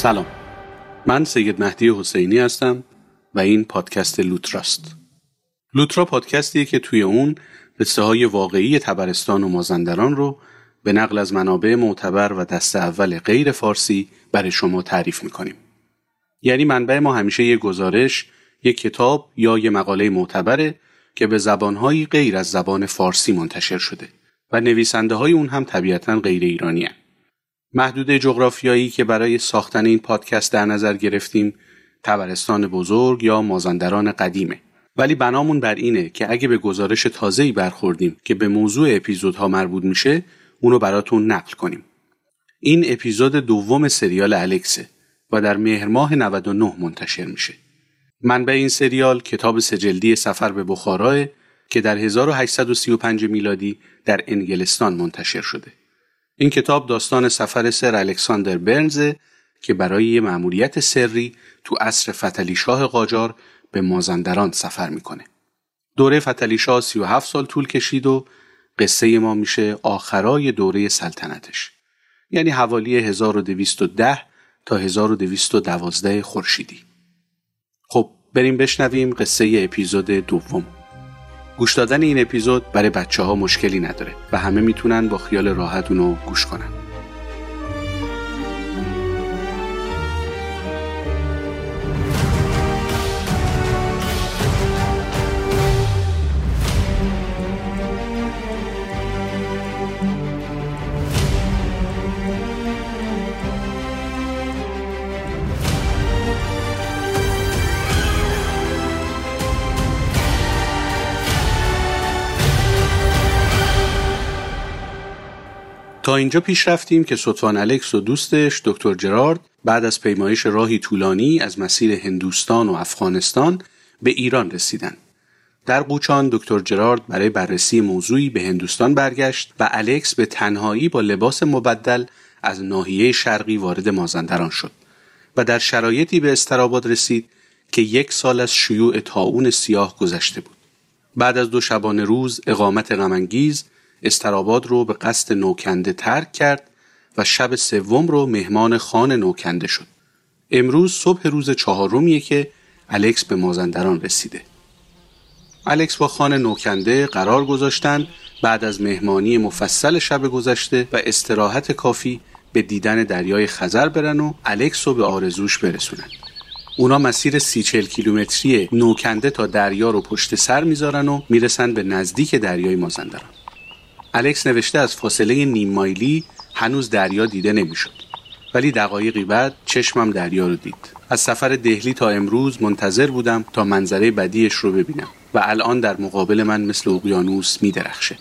سلام من سید مهدی حسینی هستم و این پادکست لوتراست لوترا پادکستیه که توی اون قصه های واقعی تبرستان و مازندران رو به نقل از منابع معتبر و دست اول غیر فارسی برای شما تعریف می‌کنیم. یعنی منبع ما همیشه یه گزارش، یک کتاب یا یه مقاله معتبره که به زبانهایی غیر از زبان فارسی منتشر شده و نویسنده های اون هم طبیعتا غیر ایرانی هن. محدوده جغرافیایی که برای ساختن این پادکست در نظر گرفتیم تبرستان بزرگ یا مازندران قدیمه. ولی بنامون بر اینه که اگه به گزارش تازه‌ای برخوردیم که به موضوع اپیزودها مربوط میشه اونو براتون نقل کنیم. این اپیزود دوم سریال الکسه و در مهر ماه 99 منتشر میشه. منبع این سریال کتاب سجلدی سفر به بخارا که در 1835 میلادی در انگلستان منتشر شده. این کتاب داستان سفر سر الکساندر برنز که برای یه مأموریت سری تو عصر فتلی شاه قاجار به مازندران سفر می‌کنه. دوره فتلی شاه 37 سال طول کشید و قصه ما میشه آخرای دوره سلطنتش. یعنی حوالی 1210 تا 1212 خورشیدی. خب بریم بشنویم قصه اپیزود دوم. گوش دادن این اپیزود برای بچه ها مشکلی نداره و همه می‌تونن با خیال راحت اونو گوش کنن. تا اینجا پیش رفتیم که سلطان الکس و دوستش دکتر جرارد بعد از پیمایش راهی طولانی از مسیر هندوستان و افغانستان به ایران رسیدن. در قوچان دکتر جرارد برای بررسی موضوعی به هندوستان برگشت و الکس به تنهایی با لباس مبدل از ناحیه شرقی وارد مازندران شد و در شرایطی به استراباد رسید که یک سال از شیوع تاون سیاه گذشته بود. بعد از دو شبانه روز اقامت غمانگیز استراباد رو به قصد نوکنده ترک کرد و شب سوم رو مهمان خان نوکنده شد. امروز صبح روز چهارمیه که الکس به مازندران رسیده. الکس با خان نوکنده قرار گذاشتن بعد از مهمانی مفصل شب گذشته و استراحت کافی به دیدن دریای خزر برن و الکس رو به آرزوش برسونن. اونا مسیر سی چل کیلومتری نوکنده تا دریا رو پشت سر می‌ذارن و می‌رسن به نزدیک دریای مازندران. الکس نوشته از فاصله نیم مایلی هنوز دریا دیده نمی‌شد. ولی دقایقی بعد چشمم دریا رو دید. از سفر دهلی تا امروز منتظر بودم تا منظره بدیش رو ببینم و الان در مقابل من مثل اقیانوس میدرخشه.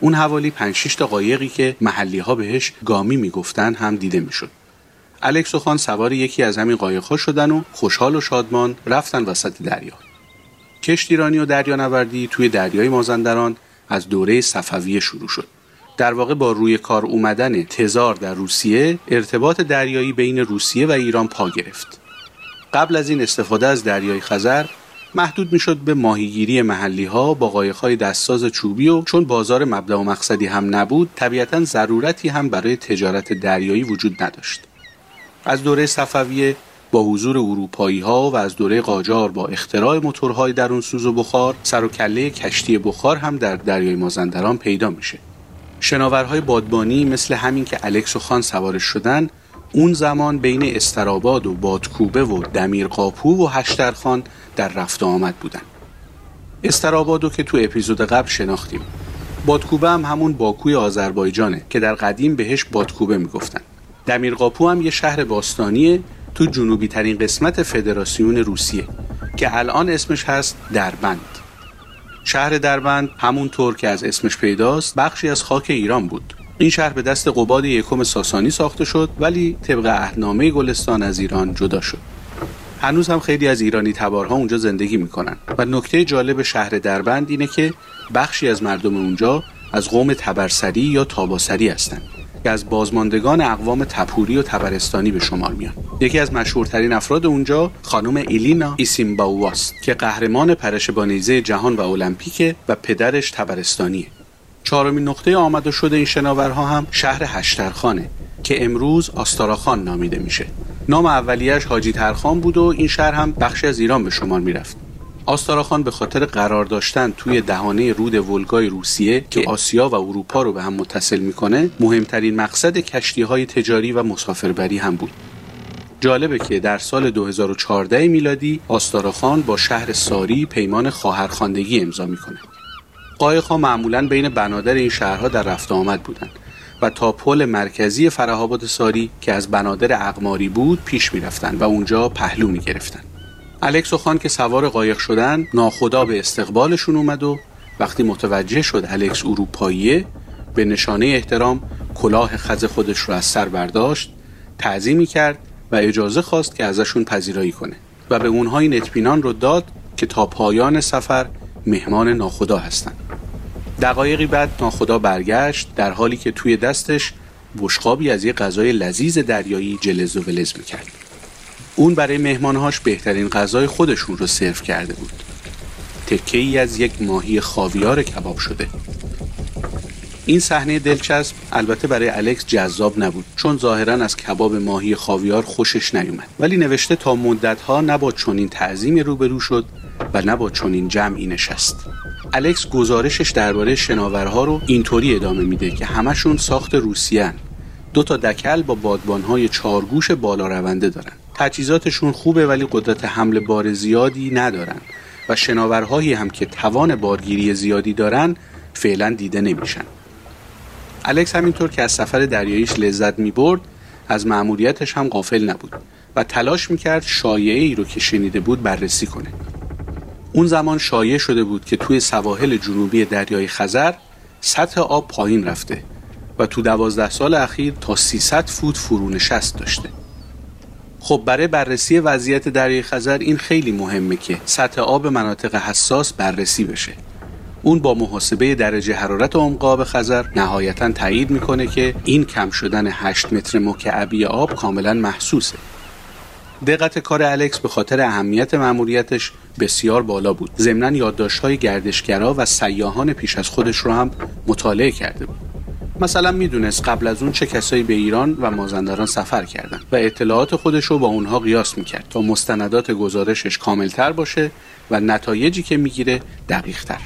اون حوالی پنج تا قایقی که محلی ها بهش گامی می‌گفتن هم دیده می‌شد. الکس و خان سوار یکی از همین قایقها شدن و خوشحال و شادمان رفتن وسط دریا. کشتیرانی و دریانوردی توی دریای مازندران از دوره صفویه شروع شد. در واقع با روی کار اومدن تزار در روسیه ارتباط دریایی بین روسیه و ایران پا گرفت. قبل از این استفاده از دریای خزر محدود می‌شد به ماهیگیری محلی ها با های دستساز چوبی و چون بازار مبدا و مقصدی هم نبود طبیعتا ضرورتی هم برای تجارت دریایی وجود نداشت. از دوره صفویه با حضور اروپایی ها و از دوره قاجار با اختراع موتورهای درون سوز و بخار سر و کله کشتی بخار هم در دریای مازندران پیدا میشه. شناورهای بادبانی مثل همین که الکس و خان سوارش شدن اون زمان بین استراباد و بادکوبه و دمیرقاپو و هشترخان در رفت آمد بودن. استرابادو که تو اپیزود قبل شناختیم. بادکوبه هم همون باکوی آذربایجانه که در قدیم بهش بادکوبه می‌گفتن. دمیرقاپو هم یه شهر باستانیه تو جنوبی ترین قسمت فدراسیون روسیه که الان اسمش هست دربند. شهر دربند همونطور که از اسمش پیداست بخشی از خاک ایران بود. این شهر به دست قباد یکم ساسانی ساخته شد ولی طبق اهنامه گلستان از ایران جدا شد. هنوز هم خیلی از ایرانی تبارها اونجا زندگی می‌کنن. و نکته جالب شهر دربند اینه که بخشی از مردم اونجا از قوم تبرسری یا تاباسری هستند که از بازماندگان اقوام تپوری و تبرستانی به شمار میان. یکی از مشهورترین افراد اونجا خانم ایلینا ایسیمباواست که قهرمان پرش با نیزه جهان و المپیکه و پدرش تبرستانیه. چهارمین نقطه آمد و شده این شناورها هم شهر هشترخانه که امروز آستاراخان نامیده میشه. نام اولیش حاجی ترخان بود و این شهر هم بخشی از ایران به شمار می‌رفت. آستاراخان به خاطر قرار داشتن توی دهانه رود ولگای روسیه که آسیا و اروپا رو به هم متصل می‌کنه مهمترین مقصد کشتی های تجاری و مسافربری هم بود. جالبه که در سال 2014 میلادی آستاراخان با شهر ساری پیمان خواهرخواندگی امضا می‌کنه. قایقها معمولا بین بنادر این شهرها در رفت آمد بودند و تا پل مرکزی فرهاباد ساری که از بنادر اقماری بود پیش می‌رفتند و اونجا پهلو می‌گرفتند الکس و خان که سوار قایق شدن ناخدا به استقبالشون اومد و وقتی متوجه شد الکس اروپاییه به نشانه احترام کلاه خز خودش رو از سر برداشت تعظیمی کرد و اجازه خواست که ازشون پذیرایی کنه و به اونها این اطمینان رو داد که تا پایان سفر مهمان ناخدا هستند دقایقی بعد ناخدا برگشت در حالی که توی دستش بشقابی از یه غذای لذیذ دریایی جلز و ولز می‌کرد. اون برای مهمانهاش بهترین غذای خودشون رو سرو کرده بود. تکه ای از یک ماهی خاویار کباب شده. این صحنه دلچسب البته برای الکس جذاب نبود چون ظاهرا از کباب ماهی خاویار خوشش نیومد. ولی نوشته تا مدتها نه با چنین تعظیمی روبرو شد و نه با چنین جمعی نشست. الکس گزارشش درباره شناورها رو اینطوری ادامه میده که همشون ساخت روسیان دو تا دکل با بادبانهای چارگوش بالا رونده دارن. تجهیزاتشون خوبه ولی قدرت حمل بار زیادی ندارن و شناورهایی هم که توان بارگیری زیادی دارن فعلا دیده نمیشن. الکس همینطور که از سفر دریاییش لذت می‌برد از مأموریتش هم غافل نبود و تلاش می‌کرد شایعه ای رو که شنیده بود بررسی کنه. اون زمان شایع شده بود که توی سواحل جنوبی دریای خزر سطح آب پایین رفته و تو دوازده سال اخیر تا 300 فوت فرونشست داشته. خب برای بررسی وضعیت دریای خزر این خیلی مهمه که سطح آب مناطق حساس بررسی بشه. اون با محاسبه درجه حرارت عمق خزر نهایتا تایید می‌کنه که این کم شدن 8 متر مکعبی آب کاملا محسوسه. دقت کار الکس به خاطر اهمیت مأموریتش بسیار بالا بود. ضمنا های گردشگرا و سیاهان پیش از خودش رو هم مطالعه کرده بود. مثلا می‌دونست قبل از اون چه کسایی به ایران و مازندران سفر کردن و اطلاعات خودش رو با اونها قیاس می‌کرد تا مستندات گزارشش کاملتر باشه و نتایجی که می‌گیره دقیقتر.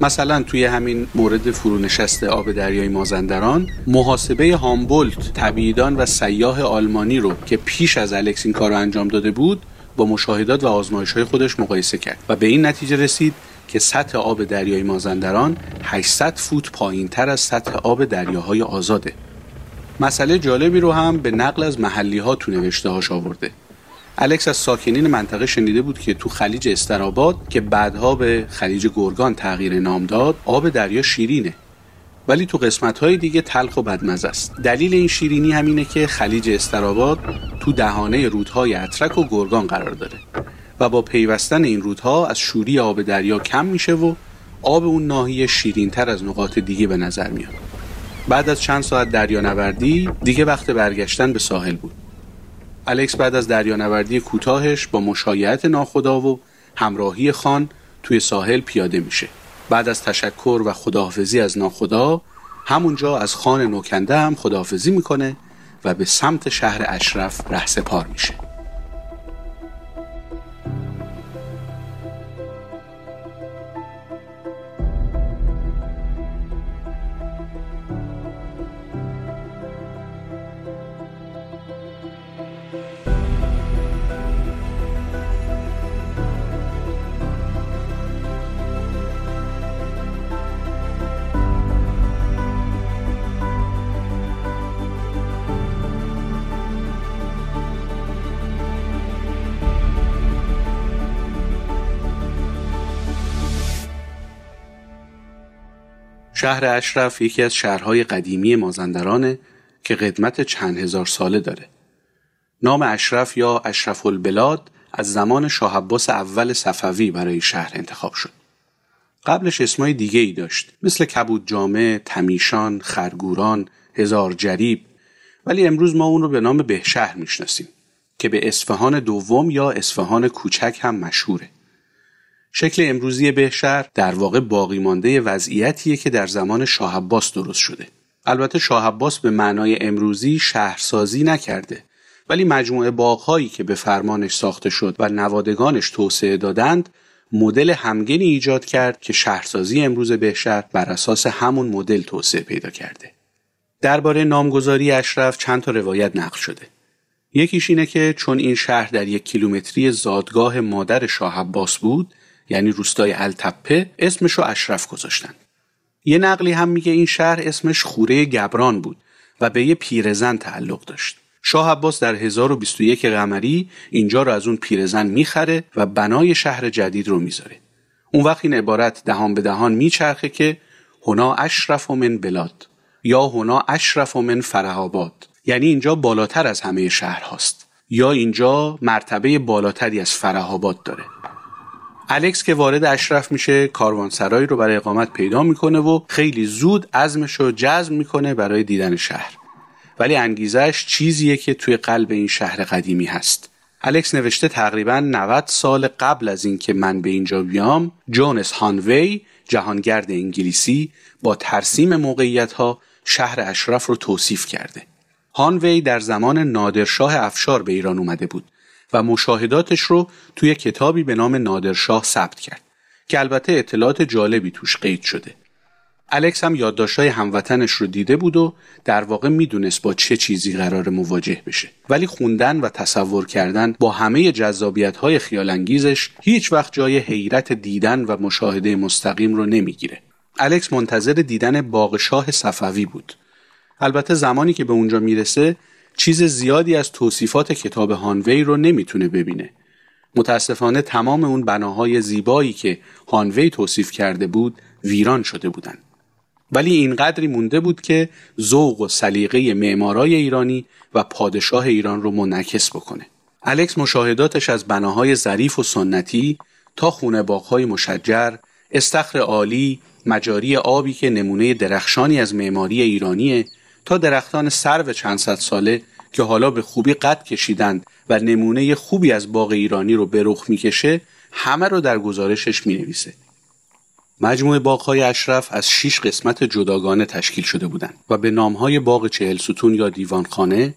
مثلا توی همین مورد فرونشست آب دریای مازندران محاسبه هامبولت طبیعیدان و سیاه آلمانی رو که پیش از الکس این کار رو انجام داده بود با مشاهدات و آزمایش های خودش مقایسه کرد و به این نتیجه رسید که سطح آب دریای مازندران 800 فوت پایین تر از سطح آب دریاهای آزاده. مسئله جالبی رو هم به نقل از محلی ها تو نوشته هاش آورده. الکس از ساکنین منطقه شنیده بود که تو خلیج استراباد که بعدها به خلیج گرگان تغییر نام داد آب دریا شیرینه. ولی تو قسمت های دیگه تلخ و بدمزه است. دلیل این شیرینی همینه که خلیج استراباد تو دهانه رودهای اترک و گرگان قرار داره. و با پیوستن این رودها از شوری آب دریا کم میشه و آب اون ناحیه شیرین تر از نقاط دیگه به نظر میاد. بعد از چند ساعت دریانوردی دیگه وقت برگشتن به ساحل بود. الکس بعد از دریانوردی کوتاهش با مشایعت ناخدا و همراهی خان توی ساحل پیاده میشه. بعد از تشکر و خداحافظی از ناخدا همونجا از خان نوکنده هم خداحافظی می‌کنه و به سمت شهر اشرف رهسپار میشه. شهر اشرف یکی از شهرهای قدیمی مازندرانه که قدمت چند هزار ساله داره. نام اشرف یا اشرف البلاد از زمان شاه عباس اول صفوی برای شهر انتخاب شد. قبلش اسمای دیگه ای داشت مثل کبود جامع، تمیشان، خرگوران، هزار جریب ولی امروز ما اون رو به نام بهشهر می‌شناسیم که به اصفهان دوم یا اصفهان کوچک هم مشهوره. شکل امروزی بهشهر در واقع باقی مانده وضعیتیه که در زمان شاه عباس درست شده. البته شاه عباس به معنای امروزی شهرسازی نکرده ولی مجموعه باغهایی که به فرمانش ساخته شد و نوادگانش توسعه دادند مدل همگنی ایجاد کرد که شهرسازی امروز بهشهر بر اساس همون مدل توسعه پیدا کرده. درباره نامگذاری اشرف چند تا روایت نقل شده. یکیش اینه که چون این شهر در یک کیلومتری زادگاه مادر شاه عباس بود یعنی روستای التپه اسمش رو اشرف گذاشتن. یه نقلی هم میگه این شهر اسمش خوره گبران بود و به یه پیرزن تعلق داشت. شاه عباس در 1021 قمری اینجا رو از اون پیرزن می‌خره و بنای شهر جدید رو می‌ذاره. اون وقت این عبارت دهان به دهان میچرخه که هنا اشرف من بلاد یا هنا اشرف من فرهاباد یعنی اینجا بالاتر از همه شهر هاست یا اینجا مرتبه بالاتری از فرهاباد داره الکس که وارد اشرف میشه کاروانسرایی رو برای اقامت پیدا می‌کنه و خیلی زود عزمش رو جزم می‌کنه برای دیدن شهر. ولی انگیزش چیزیه که توی قلب این شهر قدیمی هست. الکس نوشته تقریبا 90 سال قبل از اینکه من به اینجا بیام جونس هانوی جهانگرد انگلیسی با ترسیم موقعیت ها شهر اشرف رو توصیف کرده. هانوی در زمان نادرشاه افشار به ایران اومده بود. و مشاهداتش رو توی کتابی به نام نادرشاه ثبت کرد که البته اطلاعات جالبی توش قید شده. الکس هم یادداشت‌های هموطنش رو دیده بود و در واقع می‌دونست با چه چیزی قرار مواجه بشه. ولی خوندن و تصور کردن با همه جذابیت‌های خیالانگیزش هیچ وقت جای حیرت دیدن و مشاهده مستقیم رو نمی‌گیره. الکس منتظر دیدن باغ شاه صفوی بود. البته زمانی که به اونجا می‌رسه چیز زیادی از توصیفات کتاب هانوی رو نمی‌تونه ببینه متاسفانه تمام اون بناهای زیبایی که هانوی توصیف کرده بود ویران شده بودند ولی اینقدری مونده بود که ذوق و سلیقه معمارای ایرانی و پادشاه ایران رو منعکس بکنه. الکس مشاهداتش از بناهای ظریف و سنتی تا خونه باغهای مشجر، استخر عالی، مجاری آبی که نمونه درخشانی از معماری ایرانیه تا درختان سرو چند صد ساله که حالا به خوبی قد کشیدند و نمونه خوبی از باغ ایرانی رو به رخ می‌کشه همه رو در گزارشش می‌نویسه. مجموعه باغهای اشرف از شش قسمت جداگانه تشکیل شده بودند و به نامهای باغ چهل ستون یا دیوانخانه،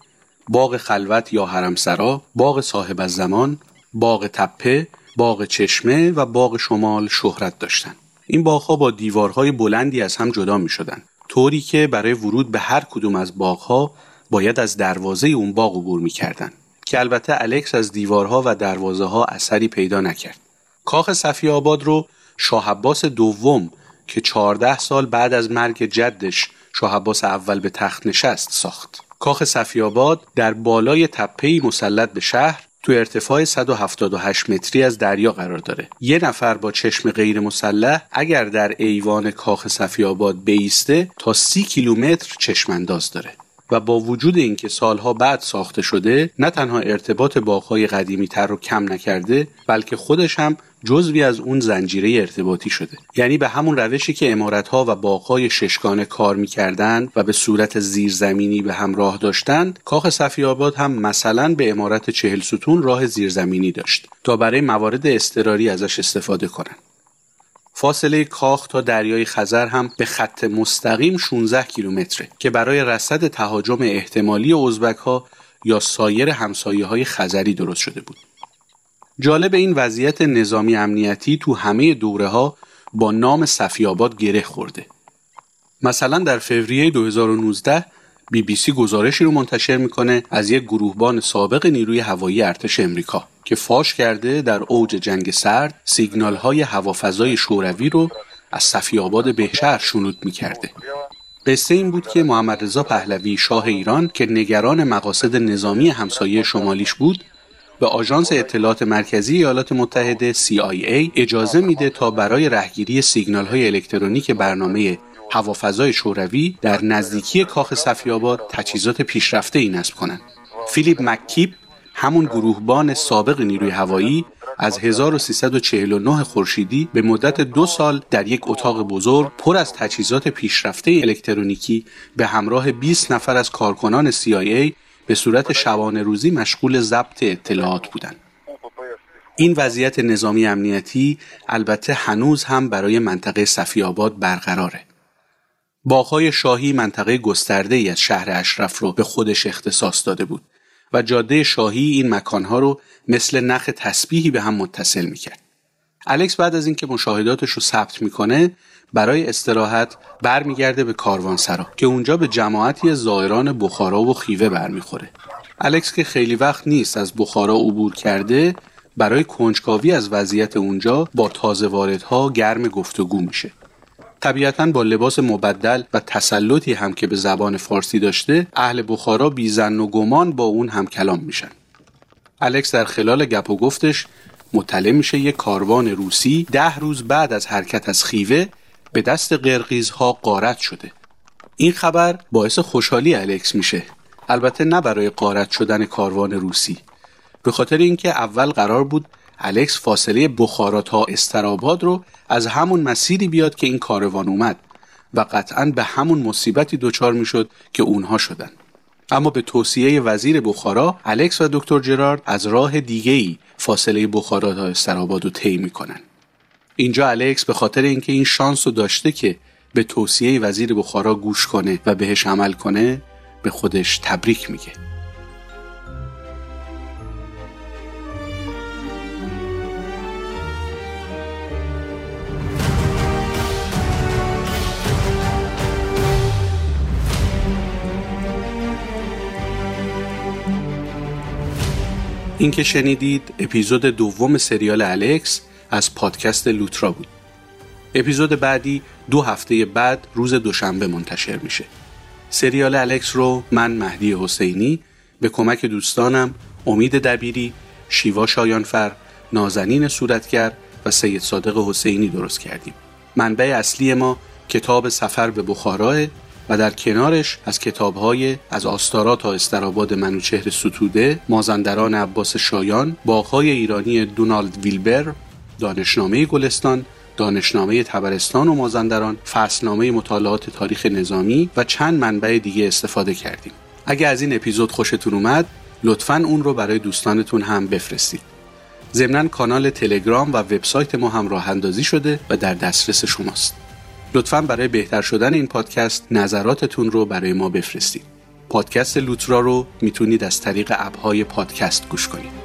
باغ خلوت یا حرمسرا، باغ صاحب از زمان، باغ تپه، باغ چشمه و باغ شمال شهرت داشتند. این باغها با دیوارهای بلندی از هم جدا می شدن. طوری که برای ورود به هر کدوم از باغها باید از دروازه اون باغ عبور می کردن. که البته الکس از دیوارها و دروازه ها اثری پیدا نکرد. کاخ صفی آباد رو شاه عباس دوم که 14 سال بعد از مرگ جدش شاه عباس اول به تخت نشست ساخت. کاخ صفیاباد در بالای تپه‌ای مسلط به شهر تو ارتفاع 178 متری از دریا قرار داره. یه نفر با چشم غیر مسلح اگر در ایوان کاخ صفیاباد بیسته تا سی کیلومتر چشم انداز داره. و با وجود اینکه سالها بعد ساخته شده نه تنها ارتباط باغهای قدیمی تر رو کم نکرده بلکه خودش هم جزوی از اون زنجیره ارتباطی شده. یعنی به همون روشی که امارتها و باغهای ششگانه کار می‌کردند و به صورت زیرزمینی به همراه داشتند کاخ صفی آباد هم مثلا به امارت چهل ستون راه زیرزمینی داشت تا برای موارد اضطراری ازش استفاده کنند. فاصله کاخ تا دریای خزر هم به خط مستقیم 16 کیلومتره که برای رصد تهاجم احتمالی ازبک ها یا سایر همسایه های خزری درست شده بود. جالب این وضعیت نظامی امنیتی تو همه دوره ها با نام صفیاباد گره خورده. مثلا در فوریه 2019 بی بی سی گزارشی رو منتشر می‌کنه از یک گروهبان سابق نیروی هوایی ارتش امریکا که فاش کرده در اوج جنگ سرد سیگنال های هوافضای شوروی رو از صفی آباد بهشهر شنود می‌کرده. قصه این بود که محمد رضا پهلوی شاه ایران که نگران مقاصد نظامی همسایه شمالیش بود به آژانس اطلاعات مرکزی ایالات متحده CIA اجازه میده تا برای رهگیری سیگنال های الکترونیک برنامه هوافضای شوروی در نزدیکی کاخ صفیاباد تجهیزات پیشرفته ای نصب کنند. فیلیپ مکیپ همون گروهبان سابق نیروی هوایی از 1349 خورشیدی به مدت دو سال در یک اتاق بزرگ پر از تجهیزات پیشرفته الکترونیکی به همراه 20 نفر از کارکنان CIA به صورت شبانه روزی مشغول ضبط اطلاعات بودند. این وضعیت نظامی امنیتی البته هنوز هم برای منطقه صفی آباد برقراره. باغهای شاهی منطقه گسترده ای از شهر اشرف رو به خودش اختصاص داده بود و جاده شاهی این مکانها رو مثل نخ تسبیحی به هم متصل می‌کرد. الکس بعد از اینکه مشاهداتش رو ثبت می‌کنه برای استراحت برمیگرده به کاروانسرا که اونجا به جماعتی زائران بخارا و خیوه برمیخوره. الکس که خیلی وقت نیست از بخارا عبور کرده برای کنجکاوی از وضعیت اونجا با تازه واردها گرم گفتگو میشه. طبیعتا با لباس مبدل و تسلطی هم که به زبان فارسی داشته اهل بخارا بیزن و گمان با اون هم کلام میشن. الکس در خلال گپ و گفتش مطلع میشه یک کاروان روسی ده روز بعد از حرکت از خیوه به دست قرقیزها قارت شده. این خبر باعث خوشحالی الکس میشه. البته نه برای قارت شدن کاروان روسی به خاطر اینکه اول قرار بود الکس فاصله بخارا تا استراباد رو از همون مسیری بیاد که این کاروان اومد و قطعا به همون مصیبتی دچار می‌شد که اونها شدن. اما به توصیه وزیر بخارا الکس و دکتر جرارد از راه دیگه فاصله بخارا تا استراباد رو طی می‌کنن. اینجا الکس به خاطر اینکه این شانس رو داشته که به توصیه وزیر بخارا گوش کنه و بهش عمل کنه به خودش تبریک میگه. این که شنیدید اپیزود دوم سریال الکس از پادکست لوترا بود. اپیزود بعدی دو هفته بعد روز دوشنبه منتشر میشه. سریال الکس رو من مهدی حسینی به کمک دوستانم امید دبیری شیوا شایانفر نازنین صورتگر و سید صادق حسینی درست کردیم. منبع اصلی ما کتاب سفر به بخاراه و در کنارش از کتابهای از آستارا تا استراباد منوچهر ستوده مازندران عباس شایان باغهای ایرانی دونالد ویلبر دانشنامه گلستان دانشنامه تبرستان و مازندران فصلنامه مطالعات تاریخ نظامی و چند منبع دیگه استفاده کردیم. اگر از این اپیزود خوشتون اومد لطفا اون رو برای دوستانتون هم بفرستید. ضمنا کانال تلگرام و وبسایت ما هم راه اندازی شده و در دسترس شماست. لطفا برای بهتر شدن این پادکست نظراتتون رو برای ما بفرستید. پادکست لوترا رو می‌تونید از طریق اپهای پادکست گوش کنید.